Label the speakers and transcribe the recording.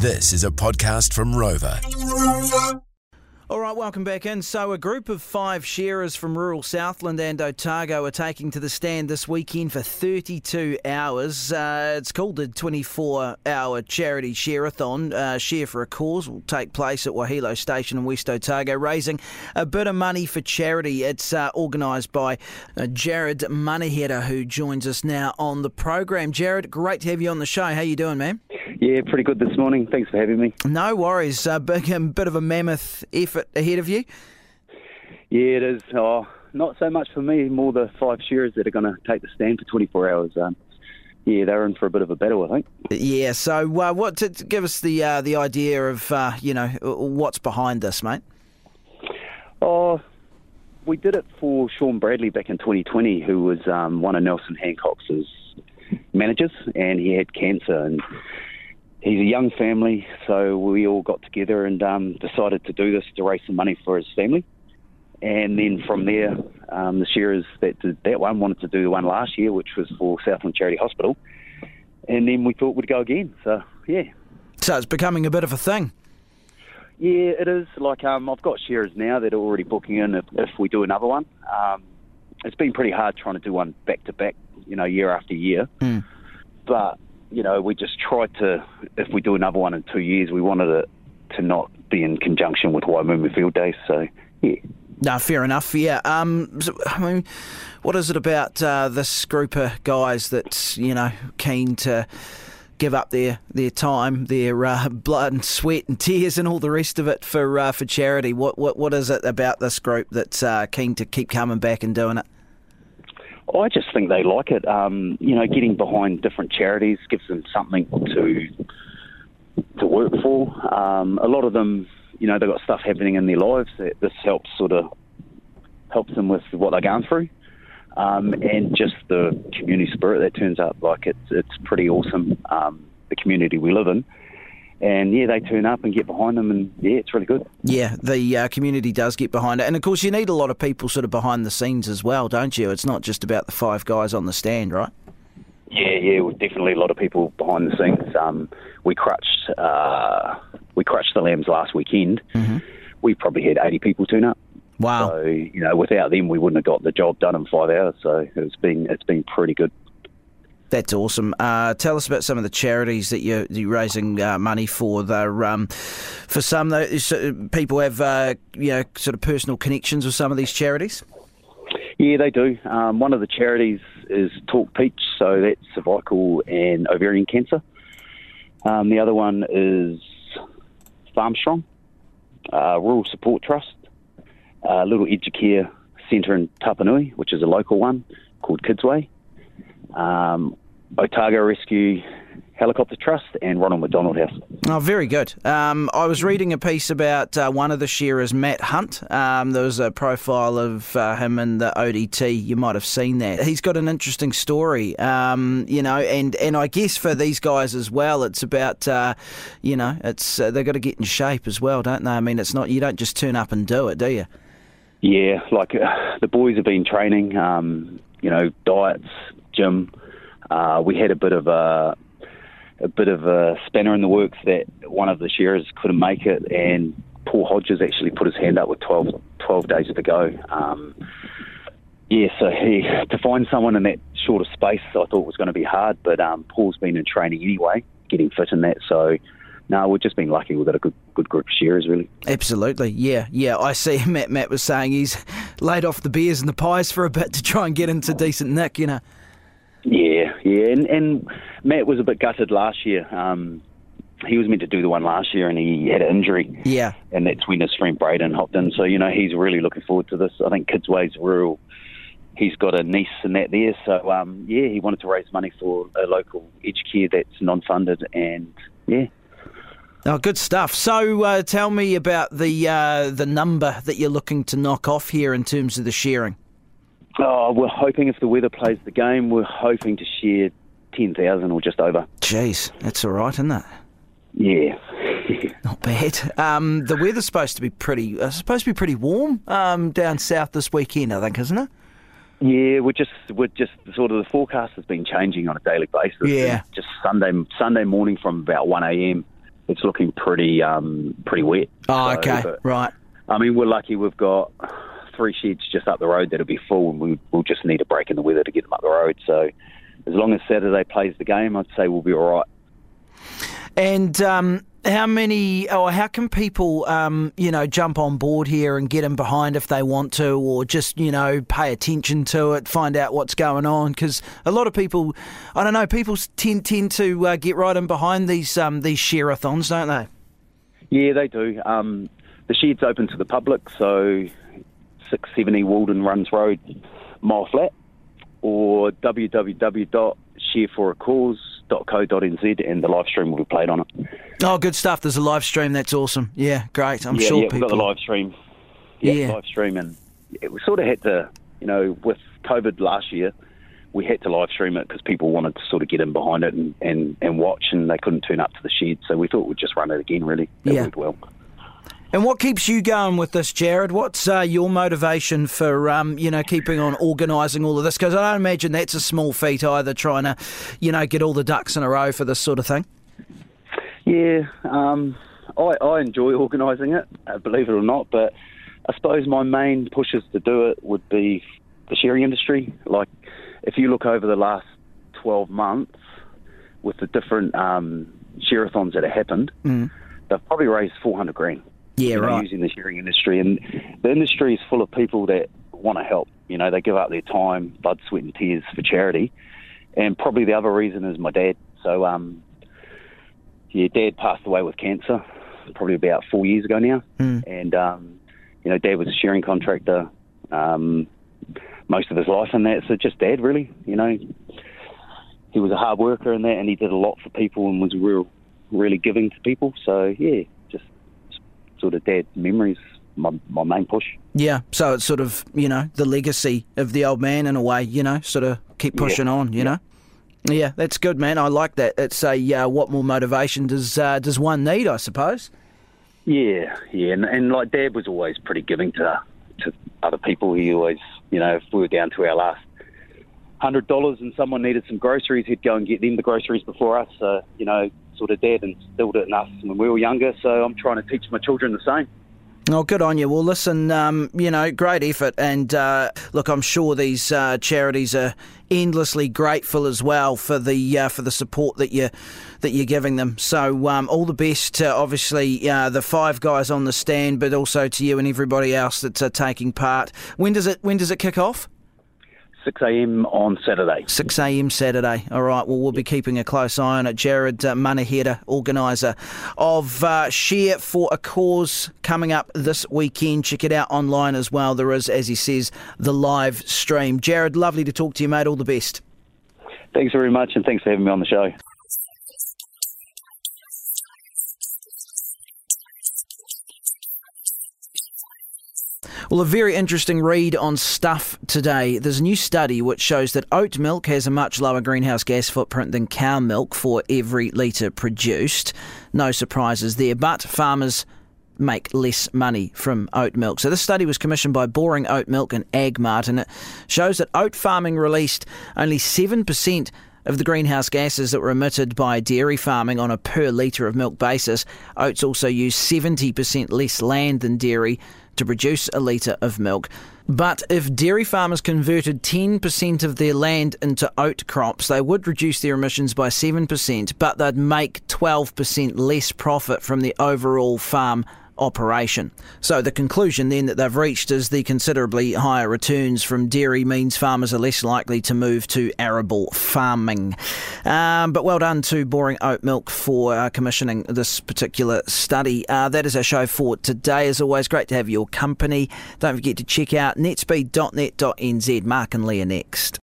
Speaker 1: This is a podcast from Rover.
Speaker 2: All right, welcome back in. So, a group of five shearers from rural Southland and Otago are taking to the stand this weekend for 32 hours. Uh, it's called the 24 hour charity shearathon. Uh, Shear for a Cause will take place at Wahilo Station in West Otago, raising a bit of money for charity. It's uh, organised by uh, Jared Manihera, who joins us now on the program. Jared, great to have you on the show. How you doing, man?
Speaker 3: Yeah, pretty good this morning. Thanks for having me.
Speaker 2: No worries. A big, um, bit of a mammoth effort ahead of you.
Speaker 3: Yeah, it is. Oh, not so much for me, more the five shearers that are going to take the stand for 24 hours. Um, yeah, they're in for a bit of a battle, I think.
Speaker 2: Yeah. So, uh, what to, to give us the uh, the idea of uh, you know what's behind this, mate?
Speaker 3: Oh, we did it for Sean Bradley back in 2020, who was um, one of Nelson Hancock's managers, and he had cancer and he's a young family, so we all got together and um, decided to do this to raise some money for his family. And then from there, um, the shearers that did that one wanted to do the one last year, which was for Southland Charity Hospital. And then we thought we'd go again. So, yeah.
Speaker 2: So it's becoming a bit of a thing.
Speaker 3: Yeah, it is. Like, um, I've got shearers now that are already booking in if, if we do another one. Um, it's been pretty hard trying to do one back to back, you know, year after year.
Speaker 2: Mm.
Speaker 3: But you know, we just tried to, if we do another one in two years, we wanted it to not be in conjunction with Waimumu Field Day. So, yeah.
Speaker 2: No, fair enough. Yeah. Um, so, I mean, what is it about uh, this group of guys that's you know keen to give up their their time, their uh, blood and sweat and tears and all the rest of it for uh, for charity? What what what is it about this group that's uh, keen to keep coming back and doing it?
Speaker 3: I just think they like it. Um, you know, getting behind different charities gives them something to to work for. Um, a lot of them, you know, they've got stuff happening in their lives that this helps sort of helps them with what they're going through. Um, and just the community spirit that turns up, like it's it's pretty awesome. Um, the community we live in, and yeah, they turn up and get behind them, and yeah, it's really good.
Speaker 2: Yeah, the uh, community does get behind it, and of course, you need a lot of people sort of behind the scenes as well, don't you? It's not just about the five guys on the stand, right?
Speaker 3: Yeah, yeah, well, definitely a lot of people behind the scenes. Um, we crutched, uh, we crutched the lambs last weekend.
Speaker 2: Mm-hmm.
Speaker 3: We probably had eighty people turn up.
Speaker 2: Wow.
Speaker 3: So you know, without them, we wouldn't have got the job done in five hours. So it's been it's been pretty good.
Speaker 2: That's awesome. Uh, tell us about some of the charities that you're, you're raising uh, money for. They're, um, for some, people have uh, you know sort of personal connections with some of these charities.
Speaker 3: Yeah, they do. Um, one of the charities is Talk Peach, so that's cervical and ovarian cancer. Um, the other one is Farmstrong, uh, Rural Support Trust, a little Educare Centre in Tapanui, which is a local one called Kidsway um, Otago Rescue Helicopter Trust and Ronald McDonald House.
Speaker 2: Oh, very good. Um, I was reading a piece about uh, one of the shearers, Matt Hunt. Um, there was a profile of uh, him in the ODT. You might have seen that. He's got an interesting story, um, you know, and, and I guess for these guys as well, it's about, uh, you know, it's uh, they've got to get in shape as well, don't they? I mean, it's not you don't just turn up and do it, do you?
Speaker 3: Yeah, like uh, the boys have been training, um, you know, diets, gym. Uh, we had a bit of a a bit of a spanner in the works that one of the shearers couldn't make it, and Paul Hodges actually put his hand up with 12, 12 days to go. Um, yeah, so he to find someone in that short of space, I thought was going to be hard, but um, Paul's been in training anyway, getting fit in that. So no, we've just been lucky. We've got a good good group of shearers, really.
Speaker 2: Absolutely, yeah, yeah. I see. Matt Matt was saying he's laid off the beers and the pies for a bit to try and get into decent nick, you know.
Speaker 3: Yeah, yeah, and, and Matt was a bit gutted last year. Um, he was meant to do the one last year, and he had an injury.
Speaker 2: Yeah,
Speaker 3: and that's when his friend Braden hopped in. So you know he's really looking forward to this. I think Kids Kidsway's rural. He's got a niece and that there, so um, yeah, he wanted to raise money for a local aged care that's non-funded, and yeah.
Speaker 2: Oh, good stuff. So, uh, tell me about the uh, the number that you're looking to knock off here in terms of the shearing.
Speaker 3: Oh, we're hoping if the weather plays the game, we're hoping to shear 10,000 or just over.
Speaker 2: Jeez, that's all right, isn't it?
Speaker 3: Yeah.
Speaker 2: Not bad. Um, the weather's supposed to be pretty uh, supposed to be pretty warm um, down south this weekend, I think, isn't it?
Speaker 3: Yeah, we're just we're just sort of the forecast has been changing on a daily basis.
Speaker 2: Yeah.
Speaker 3: Just Sunday Sunday morning from about one a.m. it's looking pretty um, pretty wet.
Speaker 2: Oh,
Speaker 3: So,
Speaker 2: okay,
Speaker 3: but,
Speaker 2: right.
Speaker 3: I mean, we're lucky we've got three sheds just up the road that'll be full, and we, we'll just need a break in the weather to get them up the road. So as long as Saturday plays the game, I'd say we'll be all right.
Speaker 2: And um, how many, or how can people, um, you know, jump on board here and get in behind if they want to, or just, you know, pay attention to it, find out what's going on? Because a lot of people, I don't know, people tend tend to uh, get right in behind these um, these shear-a-thons, don't they?
Speaker 3: Yeah, they do. Um, the shed's open to the public, so 670 Walden Runs Road, Moa Flat, or www.shearforacause.co.nz, and the live stream will be played on it.
Speaker 2: Oh, good stuff. There's a live stream. That's awesome. Yeah, great. I'm
Speaker 3: yeah,
Speaker 2: sure
Speaker 3: yeah,
Speaker 2: people.
Speaker 3: we've got the live stream. Yeah,
Speaker 2: Yeah.
Speaker 3: live stream, and it, we sort of had to, you know, with COVID last year, we had to live stream it because people wanted to sort of get in behind it and, and, and watch, and they couldn't turn up to the shed, so we thought we'd just run it again. Really, it
Speaker 2: Yeah.
Speaker 3: worked well.
Speaker 2: And what keeps you going with this, Jared? What's uh, your motivation for, um, you know, keeping on organising all of this? Because I don't imagine that's a small feat either, trying to, you know, get all the ducks in a row for this sort of thing.
Speaker 3: Yeah, um, I, I enjoy organising it, uh, believe it or not. But I suppose my main pushes to do it would be the shearing industry. Like, if you look over the last 12 months with the different um, shearathons that have happened, they've probably raised 400 grand.
Speaker 2: Yeah,
Speaker 3: you know,
Speaker 2: right.
Speaker 3: using the shearing industry. And the industry is full of people that want to help. You know, they give up their time, blood, sweat, and tears for charity. And probably the other reason is my dad. So, um, yeah, dad passed away with cancer probably about four years ago now. And, um, you know, dad was a shearing contractor um, most of his life and that. So just dad, really. You know, he was a hard worker and that, and he did a lot for people and was real, really giving to people. So, yeah, sort of dad memories, my, my main push.
Speaker 2: Yeah, so it's sort of, you know, the legacy of the old man in a way, you know, sort of keep pushing on, you know? Yeah, that's good, man. I like that. It's a uh, what more motivation does uh, does one need, I suppose?
Speaker 3: Yeah, yeah, and, and like Dad was always pretty giving to to other people. He always, you know, if we were down to our last hundred dollars and someone needed some groceries, he'd go and get them the groceries before us. So, you know, sort of Dad instilled it in us when we were younger. So I'm trying to teach my children the same.
Speaker 2: Oh, good on you. Well, listen, um, you know, great effort. And uh, look, I'm sure these uh, charities are endlessly grateful as well for the uh, for the support that you that you're giving them. So, um, all the best to obviously uh, the five guys on the stand, but also to you and everybody else that's uh, taking part. When does it When does it kick off?
Speaker 3: 6 a.m. on Saturday.
Speaker 2: 6 a.m. Saturday. All right, well, we'll be keeping a close eye on it. Jared uh, Manihera, organiser of uh, Shear for a Cause, coming up this weekend. Check it out online as well. There is, as he says, the live stream. Jared, lovely to talk to you, mate. All the best.
Speaker 3: Thanks very much, and thanks for having me on the show.
Speaker 2: Well, a very interesting read on stuff today. There's a new study which shows that oat milk has a much lower greenhouse gas footprint than cow milk for every litre produced. No surprises there, but farmers make less money from oat milk. So this study was commissioned by Boring Oat Milk and AgMart, and it shows that oat farming released only 7% of the greenhouse gases that were emitted by dairy farming on a per litre of milk basis. Oats also use 70% less land than dairy to produce a litre of milk. But if dairy farmers converted 10% of their land into oat crops, they would reduce their emissions by 7%, but they'd make 12% less profit from the overall farm operation. So the conclusion then that they've reached is the considerably higher returns from dairy means farmers are less likely to move to arable farming. Um, but well done to Boring Oat Milk for uh, commissioning this particular study. Uh, that is our show for today. As always, great to have your company. Don't forget to check out netspeed.net.nz. Mark and Leah next.